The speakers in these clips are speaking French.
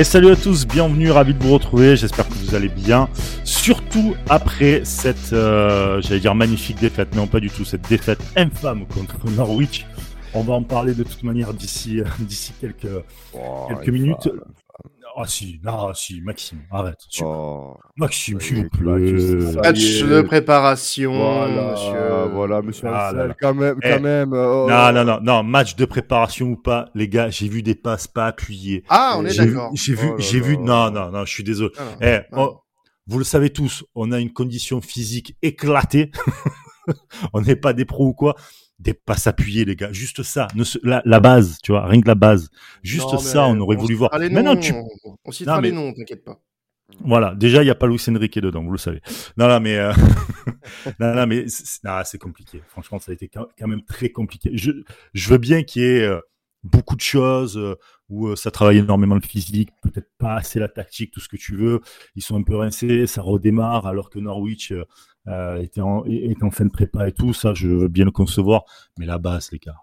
Et salut à tous, bienvenue, ravi de vous retrouver. J'espère que vous allez bien. Surtout après cette, euh, j'allais dire magnifique défaite, non pas du tout, cette défaite infâme contre Norwich. On va en parler de toute manière d'ici d'ici quelques Oh, quelques minutes. Ah si, ah si, Maxime, arrête. Oh, Maxime, y s'il vous plaît. Match de préparation, voilà, monsieur. voilà, monsieur Ah là Ansel, là. quand même, Eh. quand même. oh. Non, non, non, non, match de préparation ou pas, les gars, j'ai vu des passes pas appuyées. Ah, on est J'ai vu, d'accord. j'ai vu, Oh j'ai vu, non, non, non, je suis désolé. Ah, non. Eh, non. oh, vous le savez tous, on a une condition physique éclatée. on n'est pas des pros ou quoi. Des passes appuyées, les gars. Juste ça. Ne se- la, la base, tu vois, rien que la base. Juste Non, ça, mais on aurait on voulu voir. les noms, tu, On citera Non, mais- les noms, t'inquiète pas. voilà. Déjà, il n'y a pas Luis Enrique dedans, vous le savez. Non, non, mais, euh, non, non, mais c'est- non, compliqué. Franchement, ça a été quand même très compliqué. Je, je veux bien qu'il y ait euh, beaucoup de choses euh, où euh, ça travaille énormément le physique, peut-être pas assez la tactique, tout ce que tu veux. Ils sont un peu rincés, ça redémarre alors que Norwich était, en, est en fin de prépa et tout. Ça, je veux bien le concevoir. Mais la base, les gars.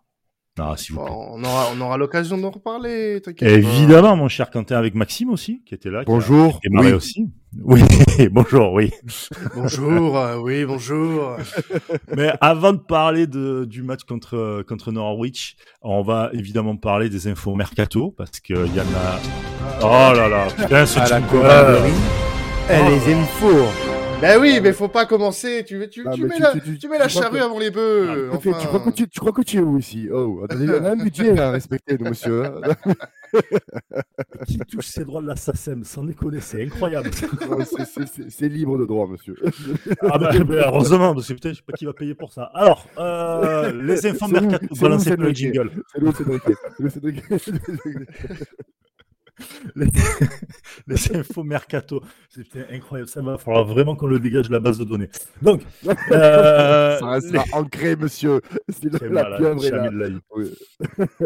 Non, s'il vous plaît. On aura, on aura l'occasion d'en reparler. Évidemment, mon cher Quentin, avec Maxime aussi, qui était là. qui a Bonjour. démarré Oui. aussi. Oui, bonjour, oui. Bonjour, euh, oui, bonjour. Mais avant de parler de, du match contre, contre Norwich, on va évidemment parler des infos mercato parce qu'il y en a. Oh là là, putain, ce À la. Eh, Oh. les infos. Ben oui, mais faut pas commencer. Tu, tu, tu mais mets, tu- la, tu- tu- tu mets la tu crois charrue que- avant les bœufs. Tu, crois que tu, tu crois que tu es où ici? Oh, attendez, on a un budget à respecter, nous, monsieur. hein. Qui touche ses droits de la SACEM, sans déconner, c'est incroyable. C'est- libre de droit, monsieur. ah bah, bah, heureusement, parce que putain, je sais pas qui va payer pour ça. Alors, euh, les où- mercato, balancez le jingle. C'est le Cédric. Les, les infos mercato. C'est incroyable. Ça va falloir vraiment qu'on le dégage de la base de données. Donc, euh, Ça restera ancré, monsieur. C'est C'est la malade, pieuvre est jamais là. de la vie. Oui.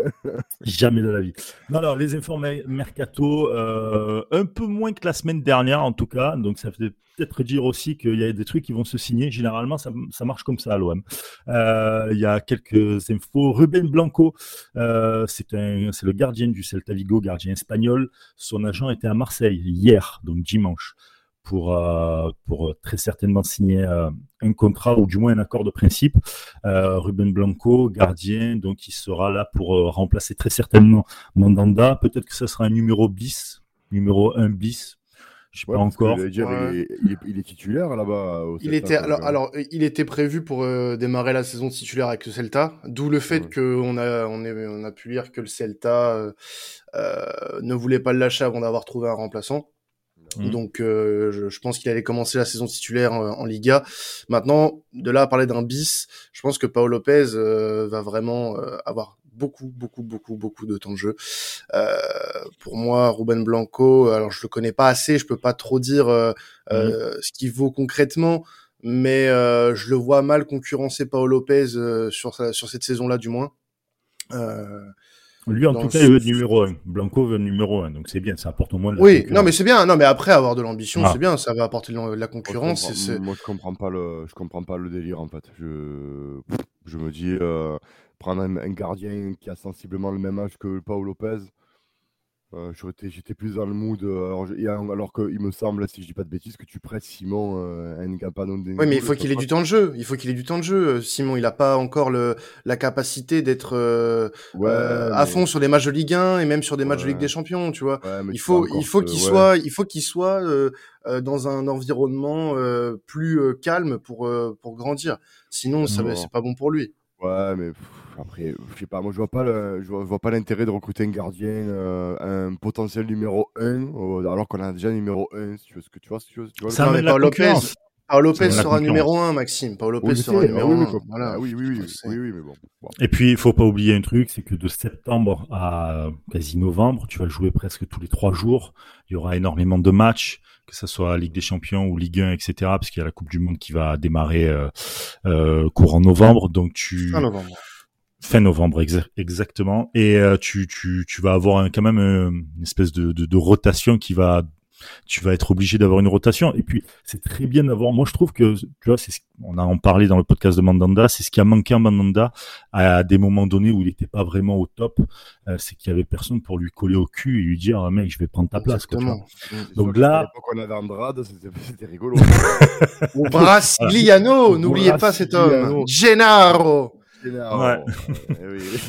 Jamais de la vie. Non, alors les infos mer- mercato, euh, un peu moins que la semaine dernière en tout cas. Donc ça fait peut-être dire aussi qu'il y a des trucs qui vont se signer. Généralement, ça, ça marche comme ça à l'OM. Euh, Il y a quelques infos. Ruben Blanco, euh, c'est le gardien du Celta Vigo, gardien espagnol. Son agent était à Marseille hier, donc dimanche, pour euh, très certainement signer euh, un contrat ou du moins un accord de principe. Euh, Ruben Blanco, gardien, donc il sera là pour remplacer très certainement Mandanda. Peut-être que ça sera un numéro bis, numéro 1 bis. Je sais pas encore. dire, Ouais. il, est, il, est, il est titulaire là-bas. au Il Celta, était, alors, euh, alors, il était prévu pour euh, démarrer la saison titulaire avec le Celta, d'où le fait Ouais. qu'on a, on, est, on a pu lire que le Celta euh, euh, ne voulait pas le lâcher avant d'avoir trouvé un remplaçant. Mhm. Donc, euh, je, je pense qu'il allait commencer la saison titulaire en, en Liga. Maintenant, de là à parler d'un bis, je pense que Paolo Lopez euh, va vraiment euh, avoir beaucoup, beaucoup, beaucoup, beaucoup de temps de jeu. Euh, pour moi, Ruben Blanco, alors je le connais pas assez, je peux pas trop dire euh, euh, ce qu'il vaut concrètement, mais euh, je le vois mal concurrencer Paolo Lopez euh, sur, sa- sur cette saison-là, du moins. Lui, en tout cas, il veut être numéro 1. Blanco veut être numéro 1, donc c'est bien, ça apporte au moins de la oui, concurrence. non, mais c'est bien. Non, mais après avoir de l'ambition, Ah. c'est bien. Ça va apporter de la- de la moi, je concurrence. comprends- c'est- c'est- Moi, je comprends pas le, je comprends pas le délire en fait. Je, je me dis euh, prendre un, un gardien qui a sensiblement le même âge que Paul Lopez. Euh, J'étais plus dans le mood, euh, alors, alors, qu'il me semble, si je dis pas de bêtises, que tu prêtes Simon euh, à Ngapano de Oui, mais il faut qu'il ait du temps de jeu. Il faut qu'il ait du temps de jeu. Euh, Simon, il a pas encore le, la capacité d'être euh, Ouais, euh, à fond sur des matchs de Ligue 1 et même sur des matchs de. Ligue des Champions, tu vois. ouais, Il faut, il faut qu'il soit, il faut qu'il soit euh, euh, dans un environnement euh, plus euh, calme pour euh, pour grandir. Sinon, ça c'est pas bon pour lui. Ouais, mais après, je sais pas, moi je vois pas le, je vois, je vois pas l'intérêt de recruter un gardien, euh, un potentiel numéro 1, alors qu'on a déjà un numéro 1, si tu veux ce que tu vois, si tu veux, tu vois Ça Lopez, Lopez sera numéro 1, Maxime. Paolo Oui, Lopez sera numéro oui, oui, 1. quoi. Voilà. Ah oui, oui, oui, Je oui, oui, oui, mais bon. bon. Et puis, il faut pas oublier un truc, c'est que de septembre à quasi novembre, tu vas jouer presque tous les trois jours. Il y aura énormément de matchs, que ce soit Ligue des Champions ou Ligue 1, etc. Parce qu'il y a la Coupe du Monde qui va démarrer euh, euh, courant novembre. Donc, tu Fin novembre. Fin novembre exa- exactement. Et euh, tu, tu, tu vas avoir un- quand même euh, une espèce de, de, de rotation qui va tu vas être obligé d'avoir une rotation. Et puis, c'est très bien d'avoir. Moi, je trouve que, tu vois, c'est on a en parlé dans le podcast de Mandanda, c'est ce qui a manqué à Mandanda à des moments donnés où il n'était pas vraiment au top. Euh, c'est qu'il y avait personne pour lui coller au cul et lui dire, ah, mec, je vais prendre ta place. Quoi. Donc là, on avait Andrade, c'était rigolo. Brasiliano, n'oubliez pas cet homme. Gennaro. Ouais.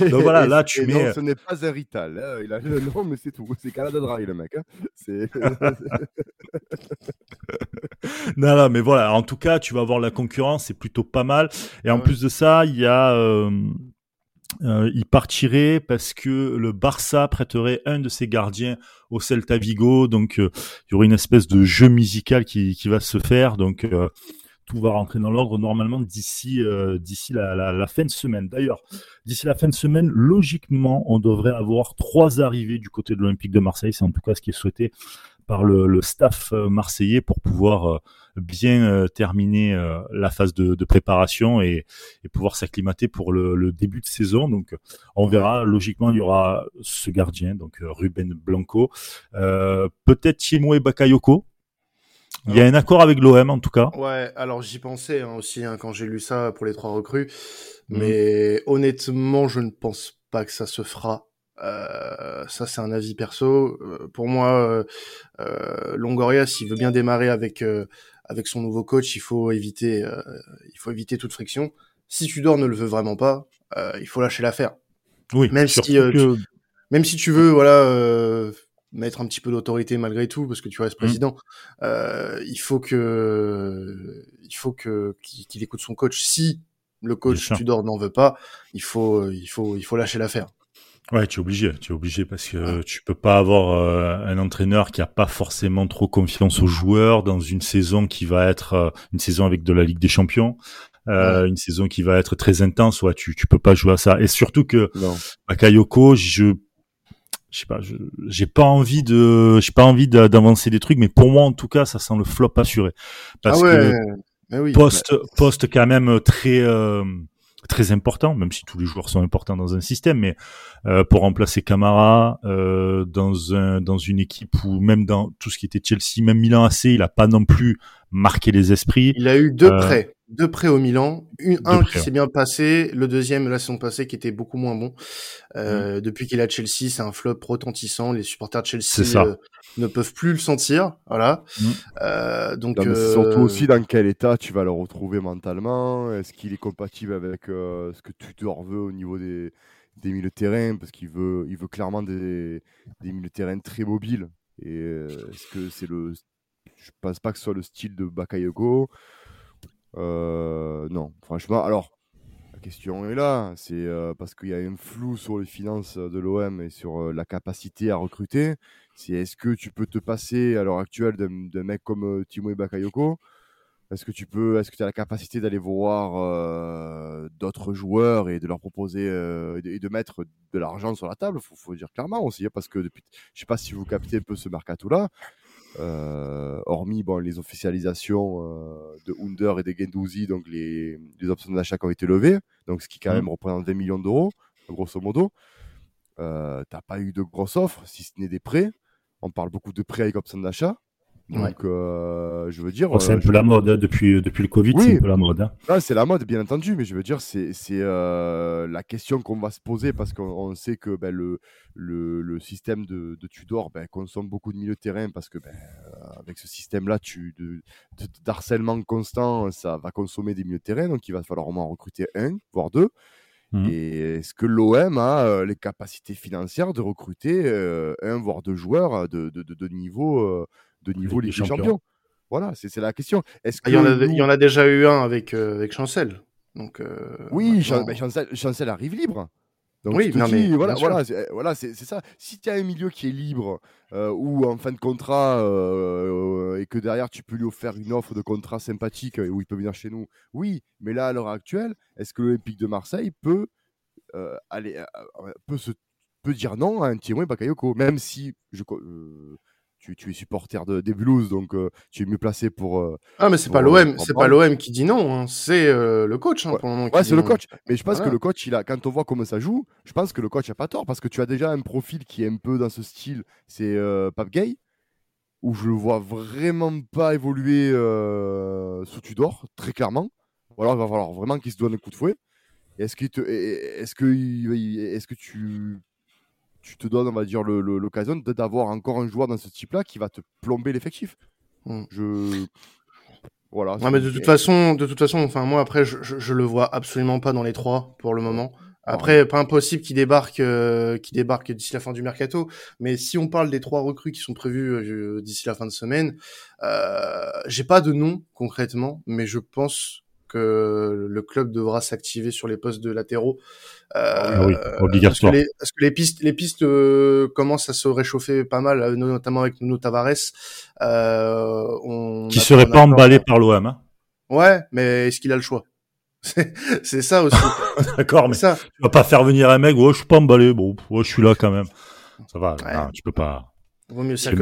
Eh Donc voilà, là tu mets. Non, ce n'est pas un Rital. Hein. Il a le nom, mais c'est tout. C'est Canada Dry, le mec. Hein. non, non, mais voilà. En tout cas, tu vas avoir la concurrence, c'est plutôt pas mal. Et en plus de ça, il y a. Euh, euh, il partirait parce que le Barça prêterait un de ses gardiens au Celta Vigo, donc euh, il y aurait une espèce de jeu musical qui, qui va se faire. Donc euh, tout va rentrer dans l'ordre normalement d'ici euh, la, fin de semaine. D'ailleurs, d'ici la fin de semaine, logiquement, on devrait avoir trois arrivées du côté de l'Olympique de Marseille. C'est en tout cas ce qui est souhaité par le, staff euh, marseillais pour pouvoir euh, bien terminer la phase de, préparation et, pouvoir s'acclimater pour le, le, début de saison. Donc, on verra. Logiquement, il y aura ce gardien, donc Ruben Blanco, peut-être Chimwe Bakayoko il y a un accord avec l'OM en tout cas. Ouais, alors j'y pensais hein, aussi hein, quand j'ai lu ça pour les trois recrues, mhm. mais honnêtement, je ne pense pas que ça se fera. Euh, ça, c'est un avis perso. Euh, pour moi, euh, euh, Longoria, s'il veut bien démarrer avec euh, avec son nouveau coach, il faut éviter il faut éviter toute friction. Si Tudor ne le veut vraiment pas, il faut lâcher l'affaire. Oui. Même si tu, même si tu veux, voilà mettre un petit peu d'autorité malgré tout parce que tu restes mmh. président. Euh, il faut que il faut que qu'il écoute son coach. Si le coach Tudor n'en veut pas, il faut il faut il faut lâcher l'affaire. Ouais, tu es obligé, tu es obligé parce que tu peux pas avoir euh, un entraîneur qui a pas forcément trop confiance aux joueurs dans une saison qui va être euh, une saison avec de la Ligue des Champions. Euh, une saison qui va être très intense, ouais, tu tu peux pas jouer à ça. Et surtout que Bakayoko, je je sais pas, j'ai pas envie de, j'ai pas envie d'avancer des trucs, mais pour moi en tout cas, ça sent le flop assuré. Parce ah que oui, poste, poste quand même très euh, très important, même si tous les joueurs sont importants dans un système, mais euh, pour remplacer Camara euh, dans un dans une équipe où même dans tout ce qui était Chelsea, même Milan AC, il a pas non plus marqué les esprits. Il a eu deux prêts deux prêts au Milan, une, un qui s'est bien passé, le deuxième la saison passée qui était beaucoup moins bon. Euh, mmh. Depuis qu'il a Chelsea, c'est un flop retentissant. Les supporters de Chelsea euh, ne peuvent plus le sentir, voilà. Mmh. Euh, donc surtout aussi dans quel état tu vas le retrouver mentalement. Est-ce qu'il est compatible avec ce que tu te veux au niveau des des milieux de terrain? Parce qu'il veut il veut clairement des des milieux de terrain très mobiles. Et est-ce que c'est le je pense pas que ce soit le style de Bakayoko. Euh, non, franchement, alors, la question est là. C'est euh, parce qu'il y a un flou sur les finances de l'OM et sur euh, la capacité à recruter. C'est est-ce que tu peux te passer à l'heure actuelle d'un mec comme Timo Bakayoko? Est-ce que tu peux, est-ce que tu as la capacité d'aller voir d'autres joueurs et de leur proposer et de, mettre de l'argent sur la table? Faut, faut dire clairement aussi, hein, parce que depuis, je sais pas si vous captez un peu ce mercato-là. Euh, hormis bon, les officialisations euh, de Under et de Gendouzi, donc les, les options d'achat qui ont été levées, donc ce qui quand mmh. même représente 20 millions d'euros, grosso modo. Euh, T'as pas eu de grosses offres, si ce n'est des prêts. On parle beaucoup de prêts avec option d'achat. Donc, euh, je veux dire. Oh, c'est un euh, peu la mode hein, depuis, depuis le Covid, c'est un peu la mode. Hein. Ah, c'est la mode, bien entendu, mais je veux dire, c'est euh, la question qu'on va se poser parce qu'on sait que ben, le, le, le, système de, de Tudor ben, consomme beaucoup de milieux de terrain parce que ben, avec ce système-là d'harcèlement constant, ça va consommer des milieux de terrain, donc il va falloir au moins recruter un, voire deux. Mmh. Et est-ce que l'OM a les capacités financières de recruter un, voire deux joueurs de, de, de niveau de niveau des Champions. Voilà, c'est la question. Est-ce ah, il, y en a, il y en a déjà eu un avec, euh, avec Chancel. Donc, euh, oui, Chancel, arrive libre. Donc oui, non, mais voilà, voilà, c'est, voilà, c'est, ça. Si tu as un milieu qui est libre euh, ou en fin de contrat et que derrière tu peux lui offrir une offre de contrat sympathique où il peut venir chez nous, oui. Mais là, à l'heure actuelle, est-ce que l'Olympique de Marseille peut aller, peut se peut dire non à un Thierry Bakayoko, même si je tu, es supporter de, des Blues, donc euh, tu es mieux placé pour. Euh, ah, mais c'est pas l'OM, c'est pas l'OM qui dit non, hein. c'est euh, le coach hein, ouais, c'est le coach. Mais je pense que le coach, il a, quand on voit comment ça joue, je pense que le coach a pas tort parce que tu as déjà un profil qui est un peu dans ce style, c'est Pape Gay. où je le vois vraiment pas évoluer euh, sous Tudor, très clairement. Ou alors il va falloir vraiment qu'il se donne un coup de fouet. Est-ce que, est-ce que, est-ce que tu, tu te donnes, on va dire, l'occasion d'avoir encore un joueur dans ce type-là qui va te plomber l'effectif hmm. Je voilà. mais de toute façon, de toute façon, enfin moi après, je, je, le vois absolument pas dans les trois pour le moment. Après, pas impossible qu'il débarque, euh, débarque d'ici la fin du mercato. Mais si on parle des trois recrues qui sont prévues euh, d'ici la fin de semaine, euh, j'ai pas de nom concrètement, mais je pense que le club devra s'activer sur les postes de latéraux. Euh, ah oui, obligatoire. Parce que les, pistes, les pistes euh, commencent à se réchauffer pas mal, notamment avec Nuno Tavares. On qui serait pas emballé par l'OM. Hein ouais, mais est-ce qu'il a le choix? C'est ça aussi. D'accord, mais ça. tu vas pas faire venir un mec, oh, je suis pas emballé, bon, je suis là quand même. Ça va, tu peux pas. Vaut mieux ça que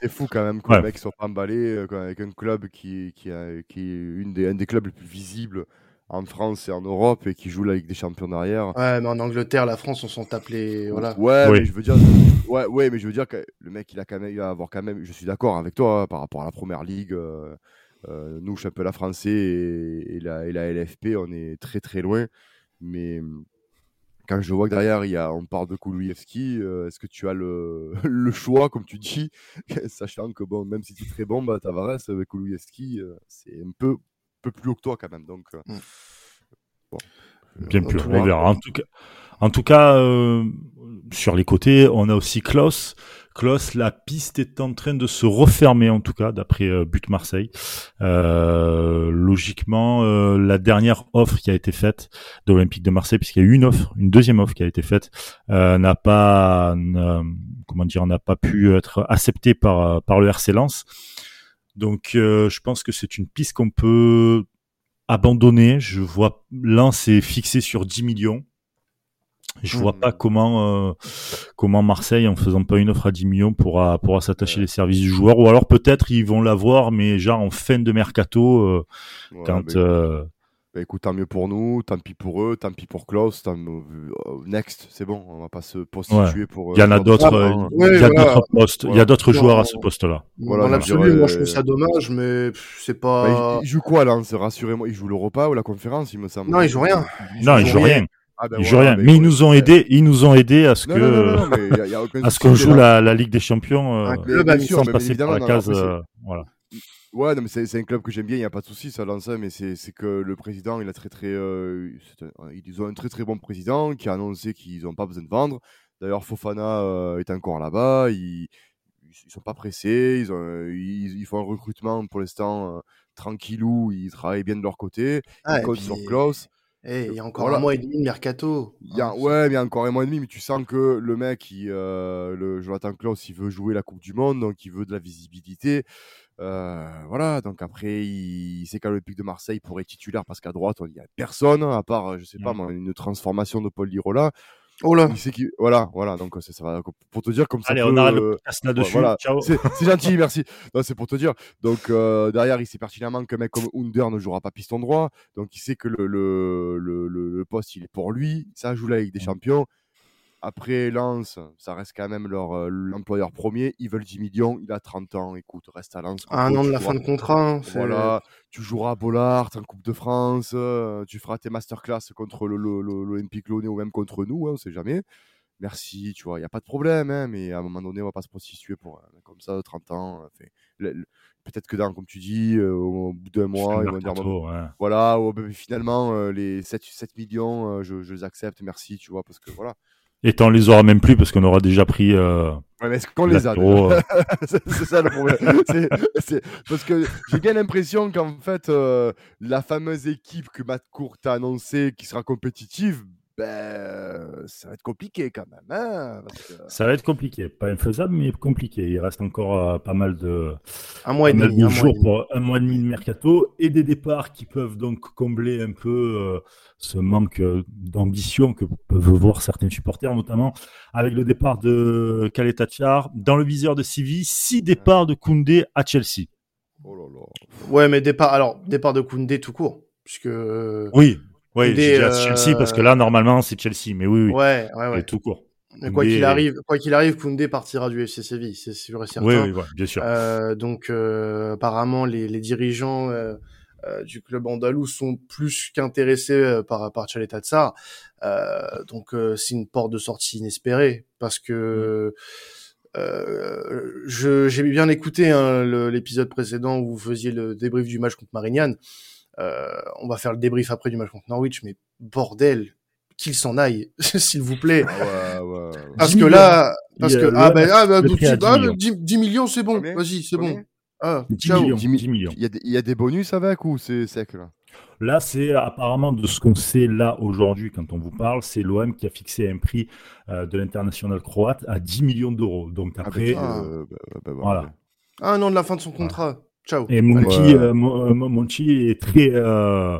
C'est fou quand même que ouais. le mec soit pas emballé euh, avec un club qui, qui, a, qui est une des, un des clubs les plus visibles en France et en Europe et qui joue la Ligue des Champions derrière. Ouais, mais en Angleterre, la France, on s'en appelé voilà. Ouais, mais je veux dire, ouais, ouais, mais je veux dire que le mec, il a quand même, il va avoir quand même, je suis d'accord avec toi hein, par rapport à la Première Ligue. Euh, euh, nous, championnat français et, et, la, et, la, LFP, on est très très loin. Mais quand je vois que derrière, il y a, on parle de Kulusevski, euh, est-ce que tu as le, le, choix, comme tu dis, sachant que bon, même si tu es très bon, bah, Tavares avec Kulusevski, euh, c'est un peu, peu plus haut que toi quand même. Donc, euh, mm. bon, Bien plus, on verra. En tout cas, en tout cas sur les côtés, on a aussi Klaus La piste est en train de se refermer en tout cas, d'après euh, But Marseille. Euh, logiquement, euh, la dernière offre qui a été faite de l'Olympique de Marseille, puisqu'il y a eu une offre, une deuxième offre qui a été faite, n'a pas, comment dire, n'a pas pu être acceptée par par le RC Lens. Donc, je pense que c'est une piste qu'on peut abandonner. Je vois Lens est fixé sur 10 millions. Je vois pas comment euh, comment Marseille, en faisant pas une offre à 10 millions, pourra pourra s'attacher les services du joueur. Ou alors peut-être ils vont l'avoir, mais genre en fin de mercato, euh, quand. Bah, euh, bah, écoute, tant mieux pour nous, tant pis pour eux, tant pis pour Klaus, tant... next, c'est bon, on va pas se prostituer pour. Il y en a d'autres, il y a d'autres postes, il y a d'autres joueurs à ce poste-là. Voilà, Dans l'absolu, moi je trouve ça dommage, mais c'est pas. Bah, il, joue quoi là Rassurez-moi, il joue l'Europa ou la conférence, il me semble. Non, il joue rien. non, il joue rien. Ah ben rien. Mais, ils nous ont aidé, ils nous ont aidé à ce que, à ce qu'on joue la, la, Ligue des Champions euh, sans passer par la case. Euh, voilà. Ouais, non, mais c'est un club que j'aime bien, il n'y a pas de souci, ça lance, mais c'est que le président, il a très très, euh, ils ont un très très bon président qui a annoncé qu'ils n'ont pas besoin de vendre. D'ailleurs, Fofana euh, est encore là-bas, ils, ils sont pas pressés, ils, ont, ils, font un recrutement pour l'instant tranquillou, ils travaillent bien de leur côté, ah, ils comptent sur Klaus. Eh, il y a encore un mois et demi de mercato. Il y a, ouais, mais il y a encore un mois et demi, mais tu sens que le mec, il, euh, le Jonathan Klaus, il veut jouer la Coupe du Monde, donc il veut de la visibilité. Euh, voilà, donc après, il, sait qu'à l'Olympique de Marseille, il pourrait être titulaire parce qu'à droite, il n'y a personne, à part, je sais pas, mmh. une transformation de Paul Lirola. Oh là. Voilà, voilà. Donc ça, ça, va pour te dire comme ça. Allez, on arrête le podcast là-dessus. Voilà. Ciao. C'est gentil, merci. c'est pour te dire. Donc euh, derrière, il sait pertinemment qu'un mec comme Under ne jouera pas piston droit. Donc il sait que le, le, le, le poste, il est pour lui. Ça joue là avec des champions. Après, Lens, ça reste quand même leur euh, l'employeur premier. Ils veulent 10 millions. Il a 30 ans. Écoute, reste à Lens. Un an de la fin de contrat. Hein, voilà. Tu joueras à Bollard en Coupe de France. Euh, tu feras tes masterclass contre l'Olympique Lyonnais ou même contre nous. Hein, on sait jamais. Merci, tu vois, il n'y a pas de problème. Hein, mais à un moment donné, on va pas se prostituer pour comme ça, 30 ans. Peut-être que dans, comme tu dis, euh, au bout d'un mois, ils vont dire voilà, finalement, les 7, 7 millions, je, je les accepte. Merci, tu vois, parce que voilà et on les aura même plus parce qu'on aura déjà pris. Euh, ouais, mais est-ce qu'on les a euh. C'est ça le problème. c'est, Parce que j'ai bien l'impression qu'en fait, euh, la fameuse équipe que Matt Court a annoncée qui sera compétitive, ben, ça va être compliqué quand même. Hein, ça va être compliqué. Pas infaisable, mais compliqué. Il reste encore euh, pas mal de, un mois et demi, un jours pour un mois et demi de mercato et des départs qui peuvent donc combler un peu euh, ce manque d'ambition que peuvent voir certains supporters, notamment avec le départ de Kaletachar dans le viseur de Civi, six départs de Koundé à Chelsea. Oh là là. Ouais, mais départ, alors départ de Koundé tout court, puisque. Oui, oui, j'ai Chelsea parce que là, normalement, c'est Chelsea. Mais oui, oui. Ouais, ouais, ouais. tout court. quoi qu'il arrive, quoi qu'il arrive, Koundé partira du FC Séville, c'est sûr et certain. Oui, oui, bien sûr. Euh, donc euh, apparemment, les, les dirigeants euh, euh, du club andalou sont plus qu'intéressés euh, par par Tsar. Euh, donc c'est une porte de sortie inespérée parce que euh, j'ai bien écouté hein, l'épisode précédent où vous faisiez le débrief du match contre Marignane. Euh, on va faire le débrief après du match contre Norwich, mais bordel, qu'il s'en aille, s'il vous plaît. Ah ouais, ouais, Parce que là, parce que ah ben ah, bah, 10, ah, 10, millions, c'est bon, vas-y, c'est bon. Ah, 10 ciao. Millions, 10 millions. Il y, a des, il y a des bonus avec ou c'est sec là? Là, c'est apparemment de ce qu'on sait là aujourd'hui, quand on vous parle, c'est l'OM qui a fixé un prix euh, de l'international croate à 10 millions d'euros. Donc après, ah, euh, bah, bah, bah, voilà. Ah, un an de la fin de son contrat. Ciao. Et Monchi, euh, Monchi est très euh,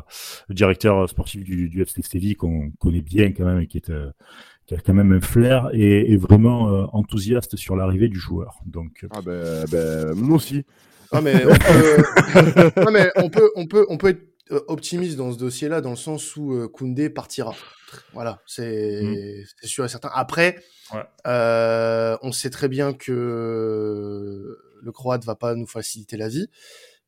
directeur sportif du, du FC Séville qu'on connaît bien quand même et qui est euh, qui a quand même un flair et est vraiment euh, enthousiaste sur l'arrivée du joueur. Donc ah ben, ben nous aussi. Ah mais on peut, non, mais on peut on peut on peut être euh, optimiste dans ce dossier-là, dans le sens où euh, Koundé partira. Voilà, c'est mmh. sûr et certain. Après, ouais. euh, on sait très bien que le Croate va pas nous faciliter la vie,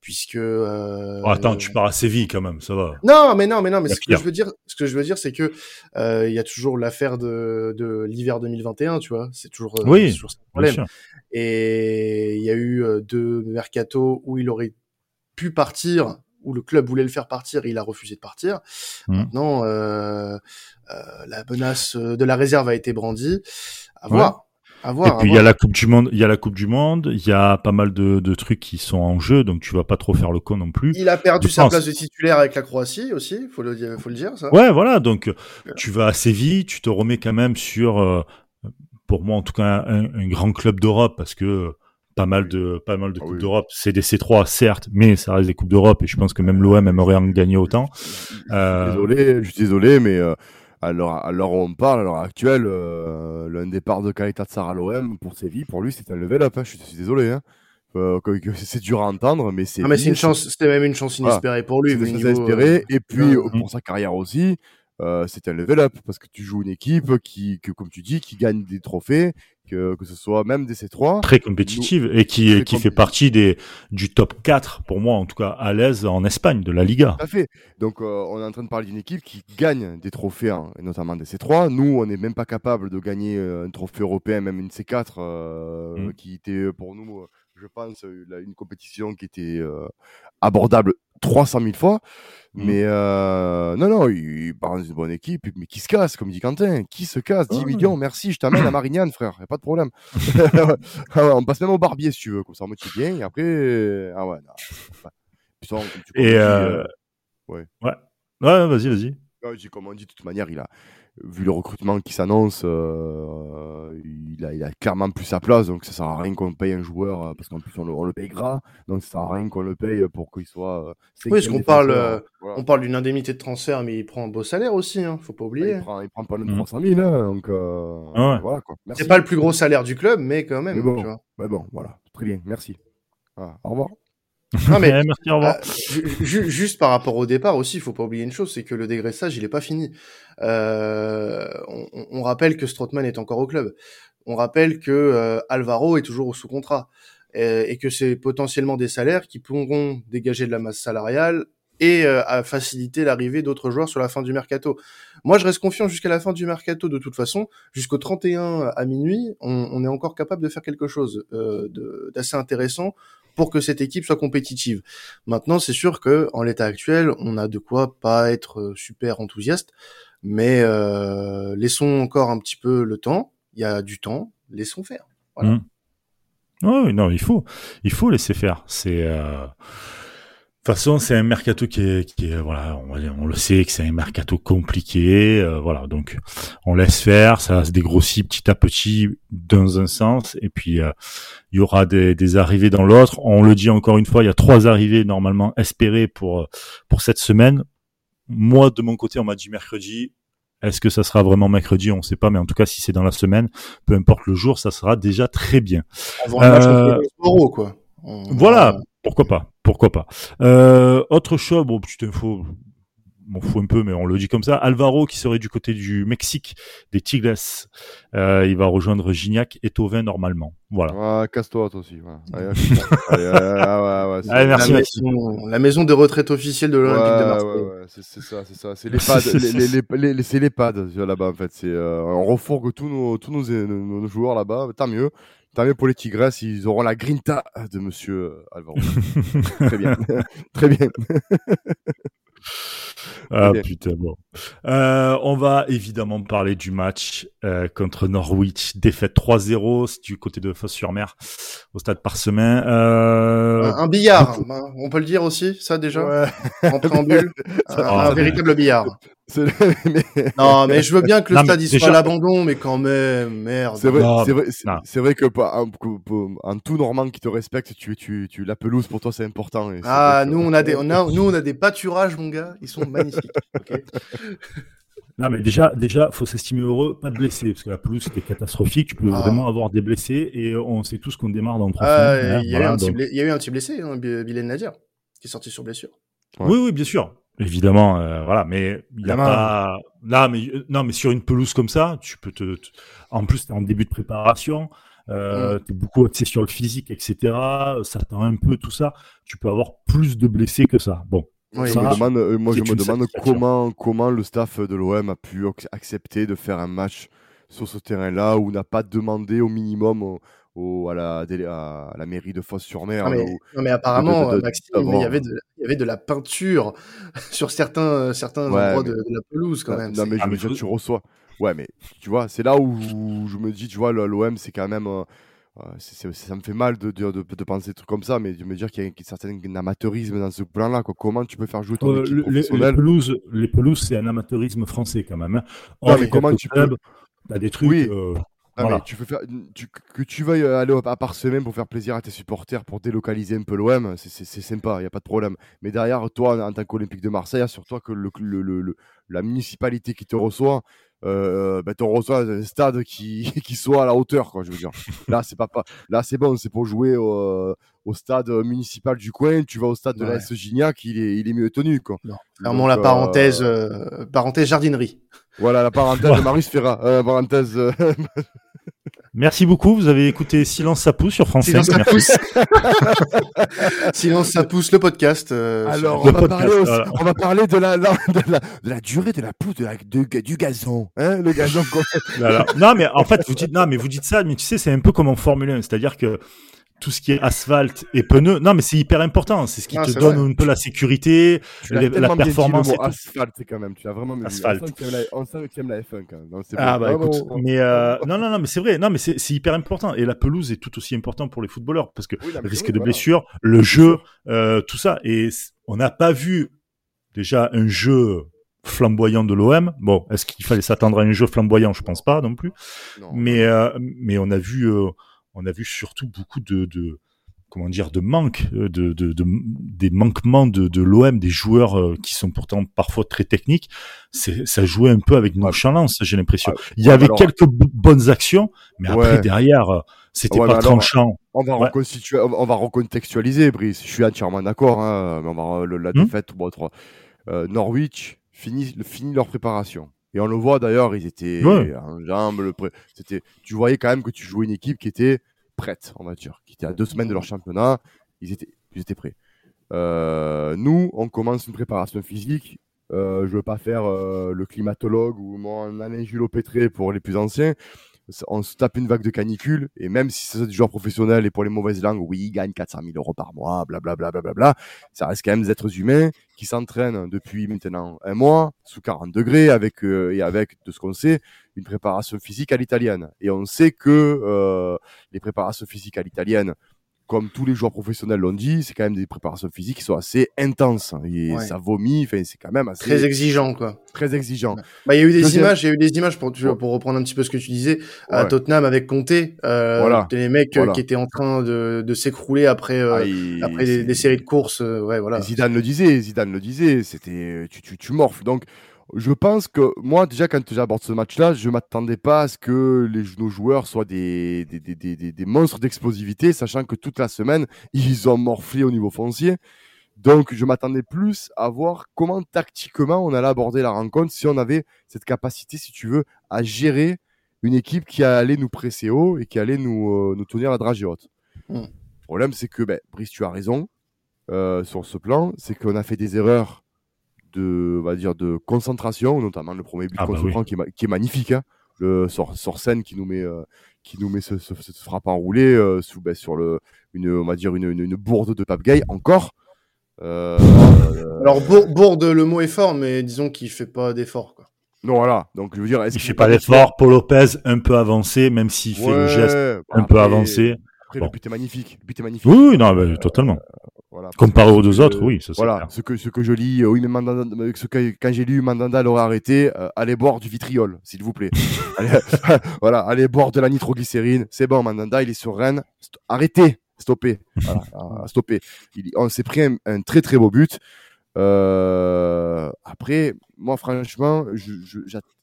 puisque. Euh, oh, attends, tu pars à Séville quand même, ça va. Non, mais non, mais non, mais ce que je veux dire, ce que je veux dire, c'est que euh, il y a toujours l'affaire de, de l'hiver 2021, tu vois. C'est toujours, euh, oui, toujours problème. Et il y a eu deux mercato où il aurait pu partir où le club voulait le faire partir et il a refusé de partir. Mmh. Maintenant, la menace de la réserve a été brandie. À voir. Ouais. À voir, et puis il y a la Coupe du Monde, il y a la Coupe du Monde, il y a pas mal de, de, trucs qui sont en jeu, donc tu vas pas trop faire le con non plus. Il a perdu sa place de titulaire avec la Croatie aussi, faut le dire, faut le dire ça. Ouais, voilà, donc ouais. tu vas à Séville, tu te remets quand même sur, euh, pour moi en tout cas, un, un grand club d'Europe parce que pas mal de pas mal de Ah coupes oui. d'Europe. C'est des C3 certes, mais ça reste des coupes d'Europe et je pense que même l'OM aimerait en gagner autant. Euh... Désolé, je suis désolé, mais euh, à l'heure à l'heure où on parle, à l'heure actuelle, euh, l'un départ de Tsar à l'OM pour Séville, pour lui, c'est un level up. Hein, je, suis, désolé. Hein. Euh, que, que c'est dur à entendre, mais c'est. Ah, mais c'est une chance. C'était même une chance inespérée pour lui. C'est niveau, inespéré. Et puis euh, pour sa carrière aussi. Euh, c'est un level up parce que tu joues une équipe qui, que, comme tu dis, qui gagne des trophées, que, que ce soit même des C3. Très compétitive et qui, qui fait partie des, du top 4, pour moi, en tout cas, à l'aise en Espagne, de la Liga. Tout à fait. Donc, euh, on est en train de parler d'une équipe qui gagne des trophées, hein, notamment des C3. Nous, on n'est même pas capable de gagner euh, un trophée européen, même une C4, euh, mmh. qui était pour nous, je pense, une compétition qui était euh, abordable 300 000 fois. Mmh. Mais euh, non, non, il part dans une bonne équipe, mais qui se casse, comme dit Quentin, qui se casse? 10 oh. millions, merci, je t'amène à Marignane, frère, y a pas de problème. ah on passe même au barbier si tu veux, comme ça on motive bien, et après, ah ouais, non. Putain, et euh... ouais. Ouais, ouais vas-y, vas-y. Ouais, comme on dit, de toute manière, il a, vu le recrutement qui s'annonce, euh, il, a, il, a, clairement plus sa place, donc ça sert à rien qu'on paye un joueur, euh, parce qu'en plus on le, on le, paye gras, donc ça sert à rien qu'on le paye pour qu'il soit... Euh, oui, parce qu'on parle, voilà. on parle d'une indemnité de transfert, mais il prend un beau salaire aussi, hein, faut pas oublier. il, prend, il prend pas le 300 000, hein, donc ah ouais. voilà quoi. C'est pas le plus gros salaire du club, mais quand même. Mais bon, tu vois. Mais bon voilà, très bien, merci. Ah, au revoir. Non mais merci, au revoir. Euh, juste par rapport au départ aussi, il faut pas oublier une chose, c'est que le dégraissage, il est pas fini. Euh, on, on, rappelle que Strootman est encore au club. On rappelle que euh, Alvaro est toujours sous contrat et, et que c'est potentiellement des salaires qui pourront dégager de la masse salariale et euh, à faciliter l'arrivée d'autres joueurs sur la fin du mercato. Moi, je reste confiant jusqu'à la fin du mercato de toute façon. Jusqu'au 31 à minuit, on, on, est encore capable de faire quelque chose euh, d'assez intéressant pour que cette équipe soit compétitive. Maintenant, c'est sûr que en l'état actuel, on a de quoi pas être euh, super enthousiaste, mais euh, laissons encore un petit peu le temps. Il y a du temps, laissons faire. Voilà. Mmh. Non, il faut, il faut laisser faire. C'est euh... De toute façon, c'est un mercato qui est, qui est voilà, on, on, le sait que c'est un mercato compliqué, euh, voilà, donc on laisse faire, ça se dégrossit petit à petit dans un sens, et puis euh, il y aura des, des arrivées dans l'autre. On le dit encore une fois, il y a trois arrivées normalement espérées pour pour cette semaine. Moi, de mon côté, on m'a dit mercredi. Est-ce que ça sera vraiment mercredi? On ne sait pas, mais en tout cas, si c'est dans la semaine, peu importe le jour, ça sera déjà très bien. Avant le match euh, contre quoi. On... Voilà, pourquoi pas pourquoi pas. Euh, autre chose, bon, petite info m'en fous un peu, mais on le dit comme ça. Alvaro qui serait du côté du Mexique, des Tigres. Euh, il va rejoindre Gignac et Tovin normalement. Voilà. Ah, casse-toi toi aussi. Allez, Allez, merci, la, maison, la maison de retraite officielle de l'Olympique de Marseille. Ouais, c'est ça, c'est ça. C'est les pads, les, les, les, là-bas en fait. C'est, euh, on refourgue tous nos, tous nos, nos, joueurs là-bas. Tant mieux. Tant mieux pour les Tigres, ils auront la grinta de Monsieur Alvaro. Très bien. Très bien. Ah putain, bon. Euh, on va évidemment parler du match euh, contre Norwich. Défaite 3-0 du côté de Fosse-sur-Mer au stade Parsemin. Euh... Un, billard, on peut le dire aussi, ça déjà ouais. En préambule, un, un véritable billard. Non, mais je veux bien que le stade soit à l'abandon, mais quand même, merde. C'est vrai, c'est vrai, c'est vrai que un, tout normand qui te respecte, tu, tu, tu, la pelouse pour toi c'est important. ah, nous on a des, on a, nous on a des pâturages, mon gars, ils sont magnifiques. Non, mais déjà, déjà, faut s'estimer heureux, pas de blessés, parce que la pelouse c'était catastrophique. Tu peux ah. vraiment avoir des blessés, et on sait tous qu'on démarre dans trois ah, Il y, a eu un petit blessé, hein, Bilal Nadir, qui est sorti sur blessure. Oui, oui, bien sûr. Évidemment, euh, voilà, mais il a pas. Là, mais euh, non, mais sur une pelouse comme ça, tu peux te. En plus, t'es en début de préparation, euh, mm. t'es beaucoup axé sur le physique, etc. Ça tend un peu tout ça. Tu peux avoir plus de blessés que ça. Bon. moi, je me demande comment, comment le staff de l'OM a pu accepter de faire un match sur ce terrain-là où n'a pas demandé au minimum au, à, la, à la mairie de Fosse-sur-Mer. Non, mais, apparemment, Maxime, il y, avait de, il y avait de la peinture sur certains, certains endroits de, la pelouse quand même. Non, mais, je tu reçois. Ouais, mais tu vois, c'est là où je me dis, tu vois, l'OM, c'est quand même. Euh, ça me fait mal de, de, de, penser des trucs comme ça, mais de me dire qu'il y a un certain amateurisme dans ce plan-là. Comment tu peux faire jouer ton euh, équipe les, les, pelouses, les pelouses, c'est un amateurisme français quand même. Hein. non, mais comment tu peux. T'as des trucs. Oui. Euh, tu faire, que tu veuilles aller à part semaine pour faire plaisir à tes supporters, pour délocaliser un peu l'OM, c'est sympa, il n'y a pas de problème. Mais derrière, toi, en tant qu'Olympique de Marseille, assure-toi que le, le, la municipalité qui te reçoit, euh, ben, reçoit un stade qui, qui soit à la hauteur, quoi, je veux dire. Là, c'est pas, pas, là, c'est bon, c'est pour jouer au, au, stade municipal du coin, tu vas au stade de la S Gignac, il est, il est mieux tenu, quoi. Non. la parenthèse, euh, euh, parenthèse jardinerie. Voilà, la parenthèse de Marius Ferra. Euh, parenthèse. Merci beaucoup. Vous avez écouté Silence ça pousse sur France Silence ça pousse. Silence ça pousse, le podcast. Euh, Alors, on, va parler on, va parler de la, de la, de la durée de la pousse de la, du gazon. Hein, le gazon. non, mais en fait, vous dites, non, mais vous dites ça, mais tu sais, c'est un peu comme en Formule 1. C'est-à-dire que tout ce qui est asphalte et pneus. Non, mais c'est hyper important. C'est ce qui te donne un peu la sécurité, la performance. Dit le mot asphalte quand même. Tu as vraiment mis asphalte. On sent que tu aimes la F1 quand même. ah bah écoute, mais euh, non, non, non, mais c'est vrai. Non, mais c'est hyper important. Et la pelouse est tout aussi important pour les footballeurs parce que le risque de blessure, le jeu, euh, tout ça. Et on n'a pas vu déjà un jeu flamboyant de l'OM. Bon, est-ce qu'il fallait s'attendre à un jeu flamboyant? Je pense pas non plus. mais euh, mais on a vu on a vu surtout beaucoup de, de comment dire de manque euh, de, de, de des manquements de, de l'OM des joueurs euh, qui sont pourtant parfois très techniques. C'est ça jouait un peu avec nonchalance j'ai l'impression. Il y avait quelques bonnes actions mais après derrière euh, c'était pas tranchant. on va, reconstituer, on va recontextualiser Brice. Je suis entièrement d'accord hein, mais on va la hmm défaite bon, euh, Norwich finit, finit leur préparation et on le voit d'ailleurs, ils étaient en jambes. C'était, tu voyais quand même que tu jouais une équipe qui était prête, on va dire, qui était à deux semaines de leur championnat. Ils étaient, ils étaient prêts. Euh, nous, on commence une préparation physique. Euh, je veux pas faire euh, le climatologue ou mon Alain Pétré pour les plus anciens on se tape une vague de canicule, et même si c'est des joueurs professionnels et pour les mauvaises langues, oui, ils gagnent 400 000 euros par mois, blablabla, bla, bla, bla, ça reste quand même des êtres humains qui s'entraînent depuis maintenant un mois, sous 40 degrés, avec, euh, et avec, de ce qu'on sait, une préparation physique à l'italienne. Et on sait que euh, les préparations physiques à l'italienne, comme tous les joueurs professionnels l'ont dit, c'est quand même des préparations physiques qui sont assez intenses. Et ça vomit, enfin, c'est quand même assez. Très exigeant, quoi. Très exigeant. Bah, il y a eu des images, il y a eu des images pour, pour reprendre un petit peu ce que tu disais, à Tottenham avec Conte, euh, voilà. les mecs euh, qui étaient en train de, de s'écrouler après, euh, ah, après des, séries de courses, euh, ouais, voilà. Zidane le disait, Zidane le disait, c'était, tu, tu, tu morphes. Donc, je pense que moi, déjà, quand j'aborde ce match-là, je ne m'attendais pas à ce que les, nos joueurs soient des, des, des, des, des monstres d'explosivité, sachant que toute la semaine, ils ont morflé au niveau foncier. Donc, je m'attendais plus à voir comment tactiquement on allait aborder la rencontre, si on avait cette capacité, si tu veux, à gérer une équipe qui allait nous presser haut et qui allait nous, euh, nous tenir la dragée haute. Mm. Le problème, c'est que, ben, Brice, tu as raison euh, sur ce plan, c'est qu'on a fait des erreurs de, on va dire, de concentration, notamment le premier but Ah, qu'on bah se oui. prend qui est, ma- qui est magnifique, hein. le sur, sur scène qui nous met, euh, qui nous met ce, ce, cette frappe enroulée euh, sous, ben, sur le, une, on va dire une, une, une bourde de Pape Gay encore. Euh, Alors, Bour- Bourde, le mot est fort, mais disons qu'il fait pas d'effort. quoi. non, voilà. Donc, je veux dire, est-ce Il qu'il fait pas d'effort. Paul Lopez, un peu avancé, même s'il fait le Ouais, geste bah, un peu avancé. Après, Bon. le but est magnifique. Le but est magnifique. Oui, oui, non, bah, totalement. Voilà. Comparé aux deux que- autres, oui, ça Voilà, clair. ce que, ce que je lis, euh, oui, mais Mandanda, ce que, quand j'ai lu Mandanda l'aurait arrêté, euh, allez boire du vitriol, s'il vous plaît. allez, voilà, allez boire de la nitroglycérine, c'est bon, Mandanda, il est sur Rennes, St- arrêtez, stoppez, voilà, euh, stoppez. Il, on s'est pris un, un très très beau but. Euh, après, moi, franchement,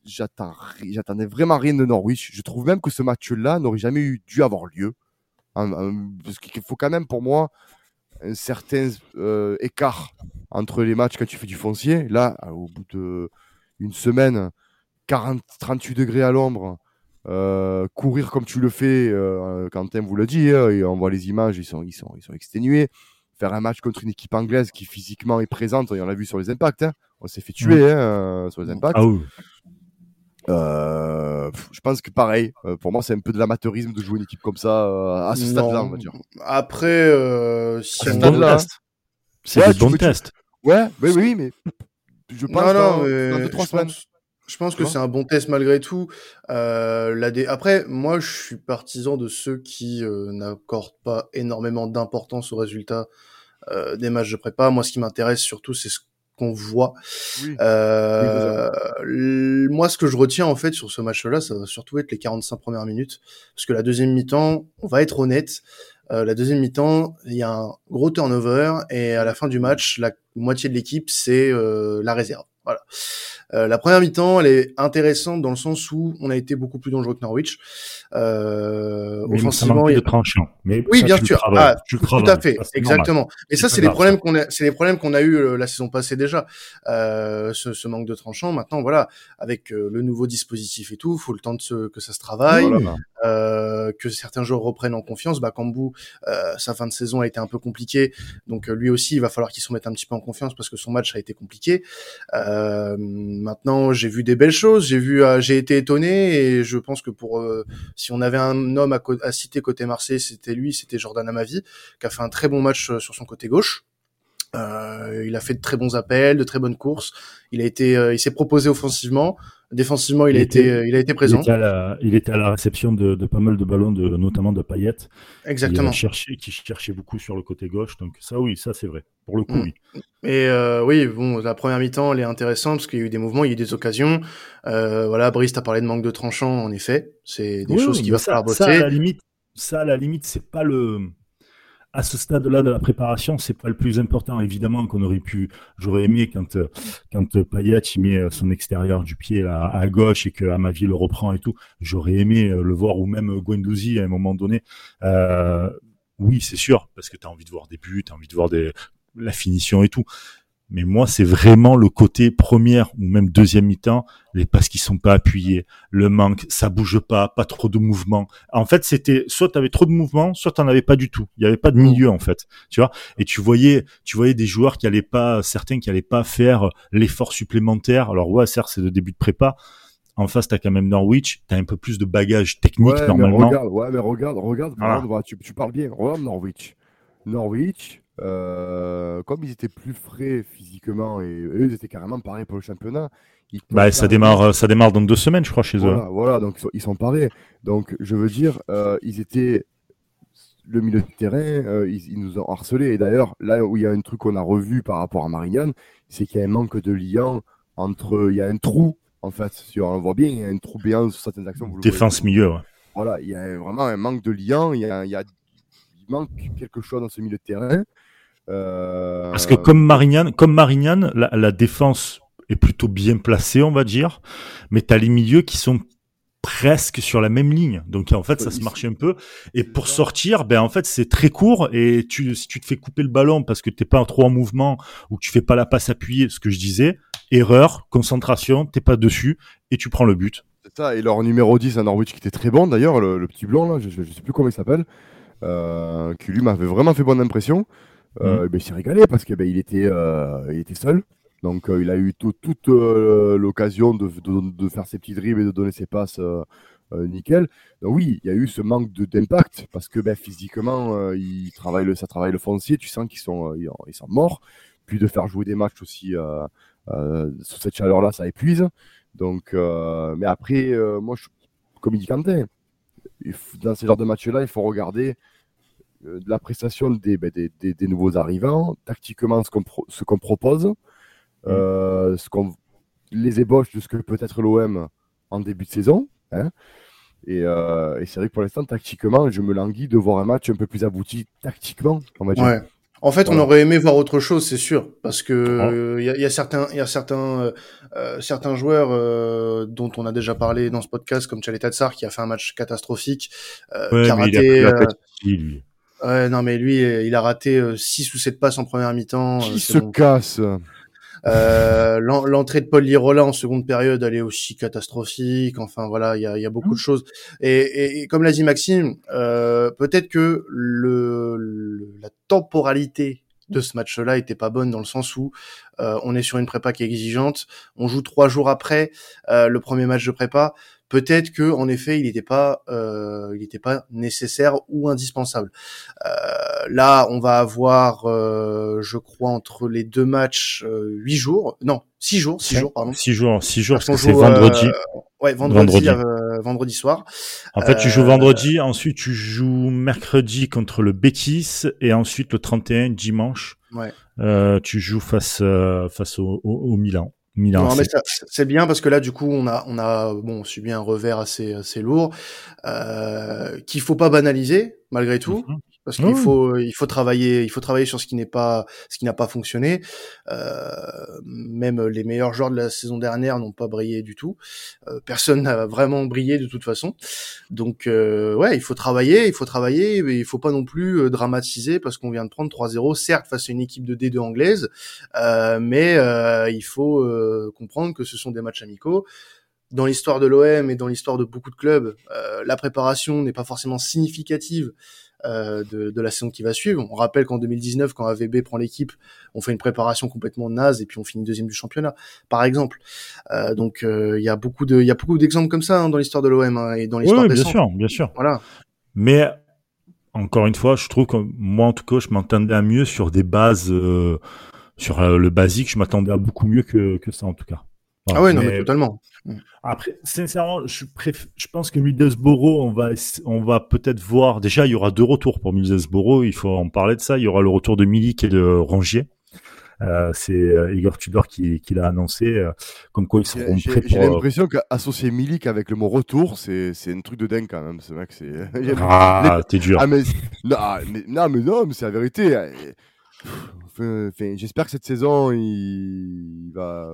j'attendais vraiment rien de Norwich. Je trouve même que ce match-là n'aurait jamais eu, dû avoir lieu. Un- parce qu'il faut quand même, pour moi, un certain euh, écart entre les matchs quand tu fais du foncier. Là, euh, au bout de une semaine, 40, 38 degrés à l'ombre, euh, courir comme tu le fais, euh, Quentin vous le dit, hein, et on voit les images, ils sont, ils sont, ils sont exténués. Faire un match contre une équipe anglaise qui physiquement est présente, et on l'a vu sur les impacts, hein. on s'est fait tuer hein, sur les impacts. Ah oui. Euh, je pense que pareil, euh, pour moi c'est un peu de l'amateurisme de jouer une équipe comme ça euh, à ce stade-là, on va dire. Après, euh, si À ce on- Bon test. C'est Ouais, des bons tu-. Ouais, oui, oui, mais je pense non, non, dans, mais dans deux, trois je semaines. pense, je pense Tu que c'est un bon test malgré tout. Euh, la dé- Après, moi, je suis partisan de ceux qui euh, n'accordent pas énormément d'importance aux résultats euh, des matchs de prépa. Moi, ce qui m'intéresse surtout, c'est ce qu'on voit. Oui. Euh, moi, ce que je retiens en fait sur ce match-là, ça va surtout être les 45 premières minutes, parce que la deuxième mi-temps, on va être honnête, euh, la deuxième mi-temps, il y a un gros turnover et à la fin du match, la moitié de l'équipe c'est euh, la réserve. Voilà. Euh, la première mi-temps, elle est intéressante dans le sens où on a été beaucoup plus dangereux que Norwich. Euh, Mais offensivement, manque il y a- de tranchant. Mais oui, bien le sûr. Ah, tout à fait, Ça, c'est normal. exactement. Et ça, C'est les problèmes qu'on a, c'est les problèmes qu'on a eu euh, la saison passée déjà. Euh, ce, ce manque de tranchant. Maintenant, voilà, avec le nouveau dispositif et tout, faut le temps de se, que ça se travaille, Voilà. Euh, que certains joueurs reprennent en confiance. Kambou, euh, sa fin de saison a été un peu compliquée, donc euh, lui aussi, il va falloir qu'il se remette un petit peu en confiance parce que son match a été compliqué. Euh, maintenant, j'ai vu des belles choses, j'ai vu, j'ai été étonné et je pense que pour, si on avait un homme à, à citer côté Marseille, c'était lui, c'était Jordan Amavi, qui a fait un très bon match sur son côté gauche. Euh, il a fait de très bons appels, de très bonnes courses. Il a été, euh, il s'est proposé offensivement. Défensivement, il, Il a était- été, euh, il a été Il présent. était, à la, il était à la réception de, de pas mal de ballons, de, notamment de Payet. Exactement. Qui cherchait, qui cherchait beaucoup sur le côté gauche. Donc ça, oui, ça c'est vrai. Pour le coup, Mm. oui. Et euh, oui, bon, la première mi-temps, elle est intéressante parce qu'il y a eu des mouvements, il y a eu des occasions. Euh, voilà, Brice, t'as parlé de manque de tranchant, en effet. C'est des Oui, choses mais va ça, falloir Ça, à bosser. la limite, ça, à la limite, c'est pas le. À ce stade-là de la préparation, c'est pas le plus important. Évidemment qu'on aurait pu, j'aurais aimé quand euh, quand euh, Payet met euh, son extérieur du pied à gauche et que Amavi le reprend et tout. J'aurais aimé le voir ou même Guendouzi à un moment donné. Oui, c'est sûr, parce que tu as envie de voir des buts, tu as envie de voir la finition et tout. Mais moi, c'est vraiment le côté première ou même deuxième mi-temps, les passes qui sont pas appuyées, le manque, ça bouge pas, pas trop de mouvement. En fait, c'était soit tu avais trop de mouvement, soit tu avais pas du tout. Il y avait pas de milieu en fait, tu vois. Et tu voyais, tu voyais des joueurs qui allaient pas, certains qui allaient pas faire l'effort supplémentaire. Alors ouais, certes, c'est le début de prépa. En face, t'as quand même Norwich, t'as un peu plus de bagage technique Ouais, mais normalement. regarde, ouais, mais regarde, regarde, tu, tu parles bien. Regarde Norwich. Norwich, euh, comme ils étaient plus frais physiquement et eux, ils étaient carrément parés pour le championnat. Bah, ça démarre, ça démarre dans deux semaines, je crois, chez eux. Voilà, donc ils sont, ils sont parés. Donc, je veux dire, euh, ils étaient le milieu de terrain, euh, ils, ils nous ont harcelés. Et d'ailleurs, là où il y a un truc qu'on a revu par rapport à Marignane, c'est qu'il y a un manque de lien entre. Il y a un trou, en fait. Si on le voit bien, il y a un trou béant sur certaines actions. vous Défense milieu. ouais. Voilà, il y a vraiment un manque de lien. Il y a, il y a- il manque quelque chose dans ce milieu de terrain. Euh, Parce que comme Marignane, comme Marignane, la, la défense est plutôt bien placée, on va dire, mais t'as les milieux qui sont presque sur la même ligne. Donc en fait, ça se marche un peu. Et pour sortir, ben en fait, c'est très court. Et tu, si tu te fais couper le ballon parce que t'es pas trop en mouvement ou que tu fais pas la passe appuyée, ce que je disais, erreur, concentration, t'es pas dessus et tu prends le but. C'est ça. Et leur numéro 10 à Norwich qui était très bon d'ailleurs, le, petit blanc là, je, je, sais plus comment il s'appelle, euh, qui lui m'avait vraiment fait bonne impression. Euh, mm. ben, il s'est régalé parce que ben, il était, euh, il était seul. Donc euh, il a eu toute euh, l'occasion de, de, faire ses petits dribbles et de donner ses passes euh, nickel. Donc oui, il y a eu ce manque d'impact parce que ben, physiquement, il travaille le, ça travaille le foncier, tu sens qu'ils sont, ils sont morts. Puis de faire jouer des matchs aussi sous cette chaleur-là, ça épuise. Donc, mais après, moi, je, comme il dit Quentin, dans ce genre de matchs-là, il faut regarder la prestation des, ben, des, des, nouveaux arrivants, tactiquement ce qu'on ce qu'on propose, Mm. Euh, ce qu'on, les ébauches de ce que peut être l'OM en début de saison. Hein. Euh, et, c'est vrai que pour l'instant, tactiquement, je me languis de voir un match un peu plus abouti tactiquement, on va dire. En fait, on aurait aimé voir autre chose, c'est sûr, parce que il y, a, certains, il y a certains, euh, certains joueurs dont on a déjà parlé dans ce podcast, comme Chalet Tatsar, qui a fait un match catastrophique, qui a raté. Ouais, non, mais lui, il a raté 6 ou 7 passes en première mi-temps. Qui se casse euh, L'entrée de Paul Lirola en seconde période, elle est aussi catastrophique. Enfin voilà, il y a, y a, beaucoup de mmh. choses. Et, et, comme l'a dit Maxime, euh, peut-être que le, la temporalité de ce match-là était pas bonne dans le sens où euh, on est sur une prépa qui est exigeante. On joue trois jours après euh, le premier match de prépa peut-être que en effet il n'était pas euh, il n'était pas nécessaire ou indispensable. Euh, là, on va avoir, euh, je crois, entre les deux matchs, euh, huit jours, non, six jours, six jours, pardon. Six jours, six jours, parce que c'est vendredi. Euh, ouais, vendredi, vendredi. vendredi soir. En fait, tu joues vendredi, ensuite tu joues mercredi contre le Betis et ensuite le 31 dimanche. Ouais. tu joues face face au, au, au Milan c'est bien parce que là, du coup, on a, on a bon subi un revers assez, assez lourd euh, qu'il faut pas banaliser malgré tout. Mhm parce qu'il faut il faut travailler il faut travailler sur ce qui n'est pas ce qui n'a pas fonctionné. Euh, même les meilleurs joueurs de la saison dernière n'ont pas brillé du tout. Euh, personne n'a vraiment brillé de toute façon. Donc euh, ouais il faut travailler il faut travailler mais il faut pas non plus euh, dramatiser parce qu'on vient de prendre 3-0 certes face à une équipe de D2 anglaise euh, mais euh, il faut comprendre que ce sont des matchs amicaux. Dans l'histoire de l'OM et dans l'histoire de beaucoup de clubs, la préparation n'est pas forcément significative euh, de, de, la saison qui va suivre. On rappelle qu'en 2019, quand AVB prend l'équipe, on fait une préparation complètement naze et puis on finit deuxième du championnat, par exemple. Euh, donc euh, il y a beaucoup de, il y a beaucoup d'exemples comme ça hein, dans l'histoire de l'OM hein, et dans l'histoire oui, bien sûr, bien sûr. Voilà. Mais encore une fois, je trouve que moi en tout cas, je m'entendais à mieux sur des bases, euh, sur le basique, je m'attendais à beaucoup mieux que, que ça en tout cas. Ah ouais, non mais totalement. Mm. Après, sincèrement, je, je pense que Middlesbrough, on va, on va peut-être voir. Déjà, il y aura deux retours pour Middlesbrough. Il faut en parler de ça. Il y aura le retour de Milik et de Rongier. Euh, c'est euh, Igor Tudor qui, qui l'a annoncé, euh, comme quoi ils seront prêts J'ai l'impression qu'associer Milik avec le mot retour, c'est un truc de dingue quand même. Ce mec, c'est. Ah, t'es dur. Ah, mais... Non, mais... non, mais non, mais c'est la vérité. J'espère que cette saison, il va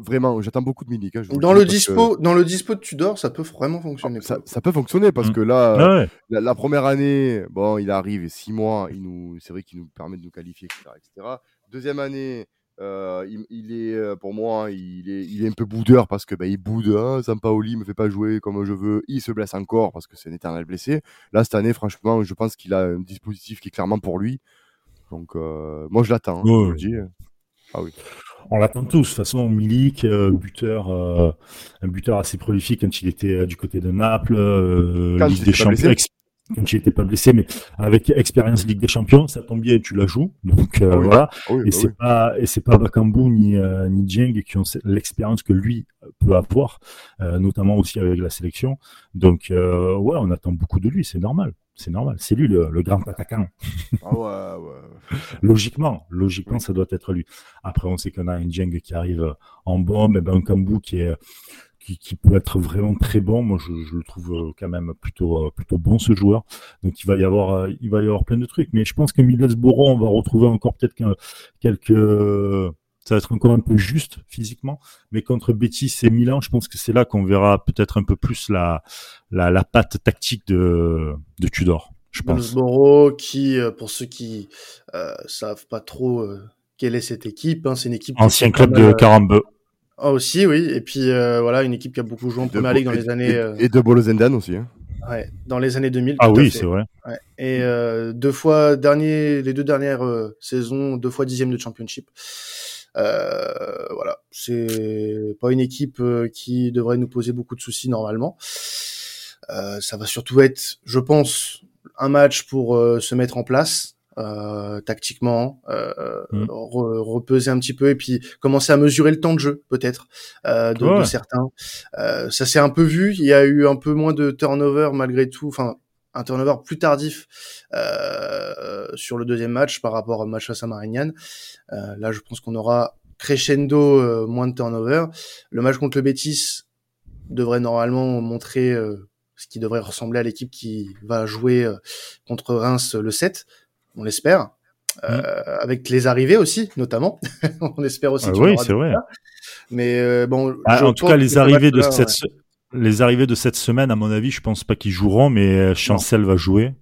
vraiment. J'attends beaucoup de Milik. Hein, dans le dispo, dans le dispo de Tudor, ça peut vraiment fonctionner. Ça, ça peut fonctionner parce mm. que là, la, première année, bon, il arrive six mois, il nous, c'est vrai qu'il nous permet de nous qualifier, etc., Deuxième année, euh, il, est euh, pour moi, il est, il est un peu boudeur parce que bah, il boude. Hein, Sampaoli me fait pas jouer comme je veux. Il se blesse encore parce que c'est un éternel blessé. Là cette année, franchement, je pense qu'il a un dispositif qui est clairement pour lui. Donc, euh, moi, je l'attends. Hein. Ah oui. On l'attend tous. De toute façon, Milik, euh, buteur, euh, un buteur assez prolifique quand il était du côté de Naples, Ligue des Champions. Il n'était pas blessé, mais avec expérience Ligue des Champions, ça tombe bien, tu la joues. Donc ah voilà. Ah et bah c'est pas et c'est pas Bakambu ni ni Dieng qui ont l'expérience que lui peut avoir, notamment aussi avec la sélection. Donc ouais, on attend beaucoup de lui, c'est normal c'est normal. C'est lui le, grand attaquant. Ah ouais, ouais. logiquement, logiquement, ça doit être lui. Après, on sait qu'on a un Jeng qui arrive en bombe, et ben un Kambu qui est qui, peut être vraiment très bon. Moi, je, le trouve euh, quand même plutôt euh, plutôt bon ce joueur. Donc, il va y avoir euh, il va y avoir plein de trucs. Mais je pense que Middlesbrough, on va retrouver encore peut-être quelques Ça va être encore un peu juste physiquement, mais contre Betis et Milan, je pense que c'est là qu'on verra peut-être un peu plus la, la, la patte tactique de, de Tudor. Je pense. qui, pour ceux qui euh, savent pas trop euh, quelle est cette équipe, hein, c'est une équipe ancien club de Carambeu. Ah aussi, oui. Et puis voilà, une équipe qui a beaucoup joué en Première Ligue dans les années. Et, de Bolozendan aussi. Hein. Ouais, dans les années 2000. Ah oui, c'est vrai. Ouais. Et deux fois dernier, les deux dernières saisons, deux fois dixième de championship. Euh, voilà, c'est pas une équipe euh, qui devrait nous poser beaucoup de soucis normalement. Euh, ça va surtout être, je pense, un match pour se mettre en place, euh, tactiquement, euh, mm. repeser un petit peu et puis commencer à mesurer le temps de jeu peut-être euh, de, de, certains. ça s'est un peu vu. Il y a eu un peu moins de turnover malgré tout. Enfin, un turnover plus tardif euh, sur le deuxième match par rapport au match à Saint-Marignan. Euh, là, je pense qu'on aura crescendo euh, moins de turnover. Le match contre le Betis devrait normalement montrer euh, ce qui devrait ressembler à l'équipe qui va jouer euh, contre Reims le 7, on l'espère. Mmh. avec les arrivées aussi, notamment. on espère aussi. Ah oui, c'est vrai. Mais bon, ah, en tout cas, les arrivées de cette, les arrivées de cette semaine, à mon avis, je pense pas qu'ils joueront, mais euh, Chancel va jouer.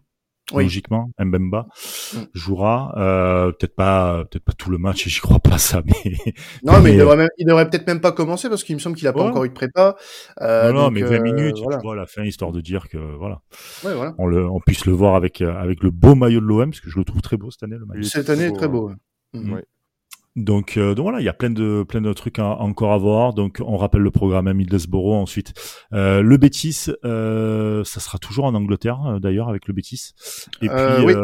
Logiquement, Mbemba mm. jouera, euh, peut-être pas, peut-être pas tout le match, j'y crois pas ça, mais. Non, mais, il devrait, il devrait peut-être même pas commencer parce qu'il me semble qu'il a pas encore eu de prépa. Euh, non, non, mais 20 minutes, tu vois, à la fin, histoire de dire que voilà, ouais, voilà. On, le, on puisse le voir avec avec le beau maillot de l'OM, parce que je le trouve très beau cette année, le maillot. Cette année est très beau. Mm. Donc, euh, donc voilà, il y a plein de plein de trucs encore à voir. Donc on rappelle le programme à Middlesbrough. Ensuite, euh, le Betis, euh, ça sera toujours en Angleterre euh, d'ailleurs avec le Betis. Et puis oui,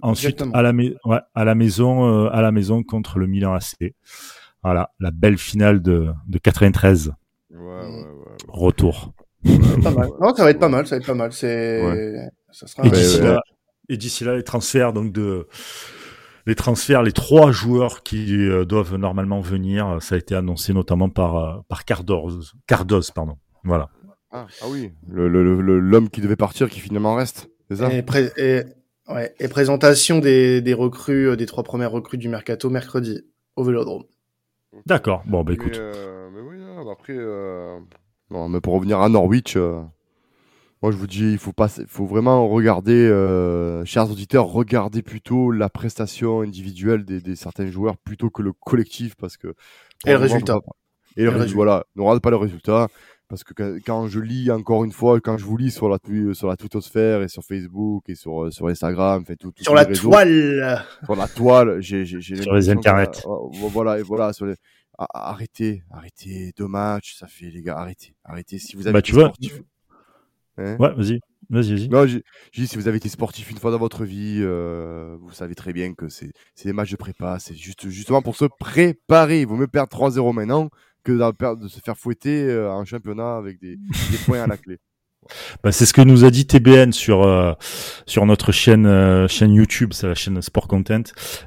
ensuite à la, ouais, à la maison à la maison contre le Milan AC. Voilà, la belle finale de de 93. Ouais, ouais, ouais, Retour. Pas mal. Non, ça va être pas mal, ça va être pas mal. C'est ça sera. Et d'ici là, et d'ici là, les transferts donc de les transferts, les trois joueurs qui euh, doivent normalement venir, euh, ça a été annoncé notamment par euh, par Cardoz, Cardoz, pardon. Voilà. Ah, ah oui, l'homme qui devait partir, qui finalement reste, c'est ça? Et, et, ouais, et, présentation des, des recrues, des trois premières recrues du mercato mercredi au Vélodrome. D'accord. Bon, bah écoute. mais oui, après, non, mais pour revenir à Norwich. Moi, je vous dis, il faut pas, faut vraiment regarder, euh, chers auditeurs, regardez plutôt la prestation individuelle des, des, certains joueurs plutôt que le collectif, parce que et le résultat. Et, le résultat. Voilà, ne regardez pas le résultat, parce que quand, je lis encore une fois, quand je vous lis sur la sur la twittosphère et sur Facebook et sur sur Instagram, fait tout, sur la toile, sur la toile, j'ai j'ai sur les internets. voilà et voilà sur les arrêtez, arrêtez deux matchs, ça fait les gars, arrêtez, arrêtez si vous avez bah, tu vois, Hein ouais, vas-y. Vas-y, vas-y. Non, j'ai dit, si vous avez été sportif une fois dans votre vie, euh, vous savez très bien que c'est des matchs de prépa. C'est juste, justement pour se préparer. Il vaut mieux perdre 3-0 maintenant que de se faire fouetter euh, en championnat avec des, des points à la clé. Bah, c'est ce que nous a dit TBN sur euh, sur notre chaîne euh, chaîne YouTube, c'est la chaîne Sport Content.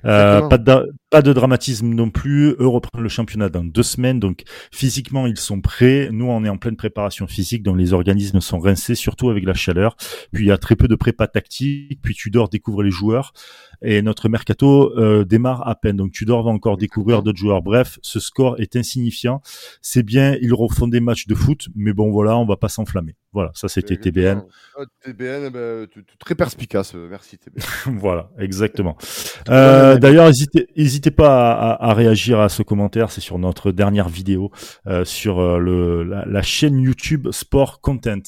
Euh, pas de pas de dramatisme non plus. Eux reprennent le championnat dans deux semaines, donc physiquement ils sont prêts. Nous on est en pleine préparation physique, donc les organismes sont rincés, surtout avec la chaleur. Puis il y a très peu de prépa tactique. Puis Tudor découvre les joueurs et notre mercato euh, démarre à peine. Donc Tudor va encore découvrir d'autres joueurs. Bref, ce score est insignifiant. C'est bien, ils refont des matchs de foot, mais bon voilà, on va pas s'enflammer. Voilà, ça c'était TBN. Ah, TBN, eh ben, très perspicace. Euh, merci TBN. voilà, exactement. Euh, D'ailleurs, n'hésitez pas à, à, réagir à ce commentaire. C'est sur notre dernière vidéo euh, sur le, la, la, chaîne YouTube Sport Content.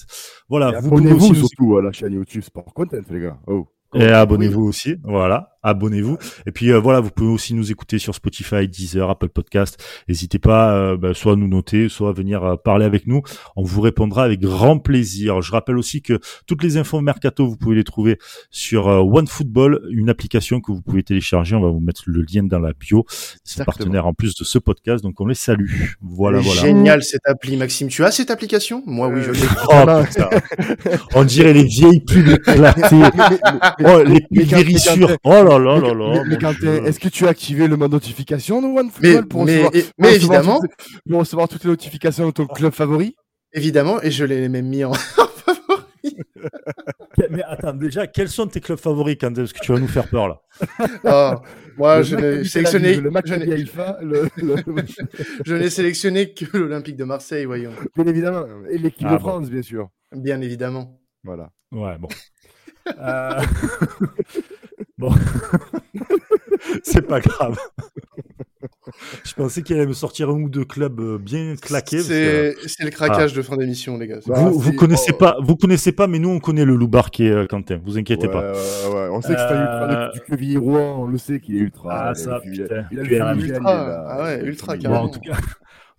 Voilà, vous abonnez-vous surtout à la chaîne YouTube Sport Content, les gars. Oh. Et abonnez-vous aussi, voilà abonnez-vous. Et puis euh, voilà, vous pouvez aussi nous écouter sur Spotify, Deezer, Apple Podcast. N'hésitez pas, euh, bah, soit à nous noter, soit à venir euh, parler avec nous. On vous répondra avec grand plaisir. Je rappelle aussi que toutes les infos mercato, vous pouvez les trouver sur OneFootball, une application que vous pouvez télécharger. On va vous mettre le lien dans la bio. C'est partenaire en plus de ce podcast, donc on les salue. Voilà, voilà. Génial cette appli, Maxime. Tu as cette application? Moi, oui, je l'ai. Oh, on dirait les vieilles pubs éclatées. oh, les pubs Oh là là là là. Mais, est-ce que tu as activé le mode notification de OneFootball pour, mais, recevoir, mais évidemment, toutes pour recevoir toutes les notifications de ton club favori? Évidemment, et je l'ai même mis en favori. Mais attends, déjà, quels sont tes clubs favoris, quand Parce que tu vas nous faire peur, là. Ah, moi, je n'ai sélectionné. Le match je n'ai- le, le- sélectionné que l'Olympique de Marseille, voyons. Bien évidemment. Et l'équipe Ah de bon. France, bien sûr. Bien évidemment. Voilà. Ouais, bon. Euh, bon. C'est pas grave. Je pensais qu'il allait me sortir un ou deux clubs euh, bien claqués. que- C'est le craquage de fin d'émission, les gars. Vous, vous c'est- connaissez oh. pas, vous connaissez pas, mais nous on connaît le loup qui est Quentin. Vous inquiétez Ouais, pas. ouais, ouais. On sait que c'est un ultra Euh, du Quevilly Rouen, on le sait qu'il est ultra. Ah, Il a- ça, il putain. Il a ultra. Ah ouais, ultra. Bon, carrément. en tout cas,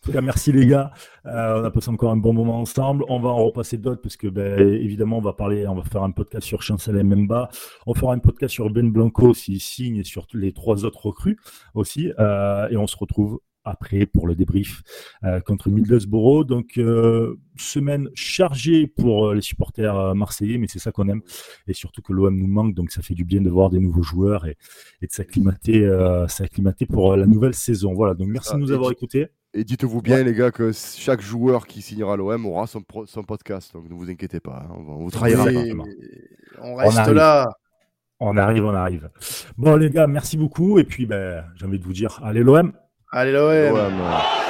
en tout cas, merci les gars. Euh, on a passé encore un bon moment ensemble. On va en repasser d'autres parce que, ben, évidemment, on va parler, on va faire un podcast sur Chancel Mbemba. On fera un podcast sur Ben Blanco s'il signe et sur les trois autres recrues aussi. Euh, et on se retrouve après pour le débrief euh, contre Middlesbrough. Donc, euh, semaine chargée pour euh, les supporters marseillais, mais c'est ça qu'on aime. Et surtout que l'OM nous manque, donc ça fait du bien de voir des nouveaux joueurs et, et de s'acclimater, euh, s'acclimater pour la nouvelle saison. Voilà, donc merci ça. de nous avoir écoutés. Et dites-vous bien, les gars, que chaque joueur qui signera l'OM aura son, pro- son podcast. Donc ne vous inquiétez pas. hein, On, vous pas. forcément. on reste là. On arrive, on arrive. Bon, les gars, merci beaucoup. Et puis, ben, j'ai envie de vous dire, allez l'OM. Allez, l'OM.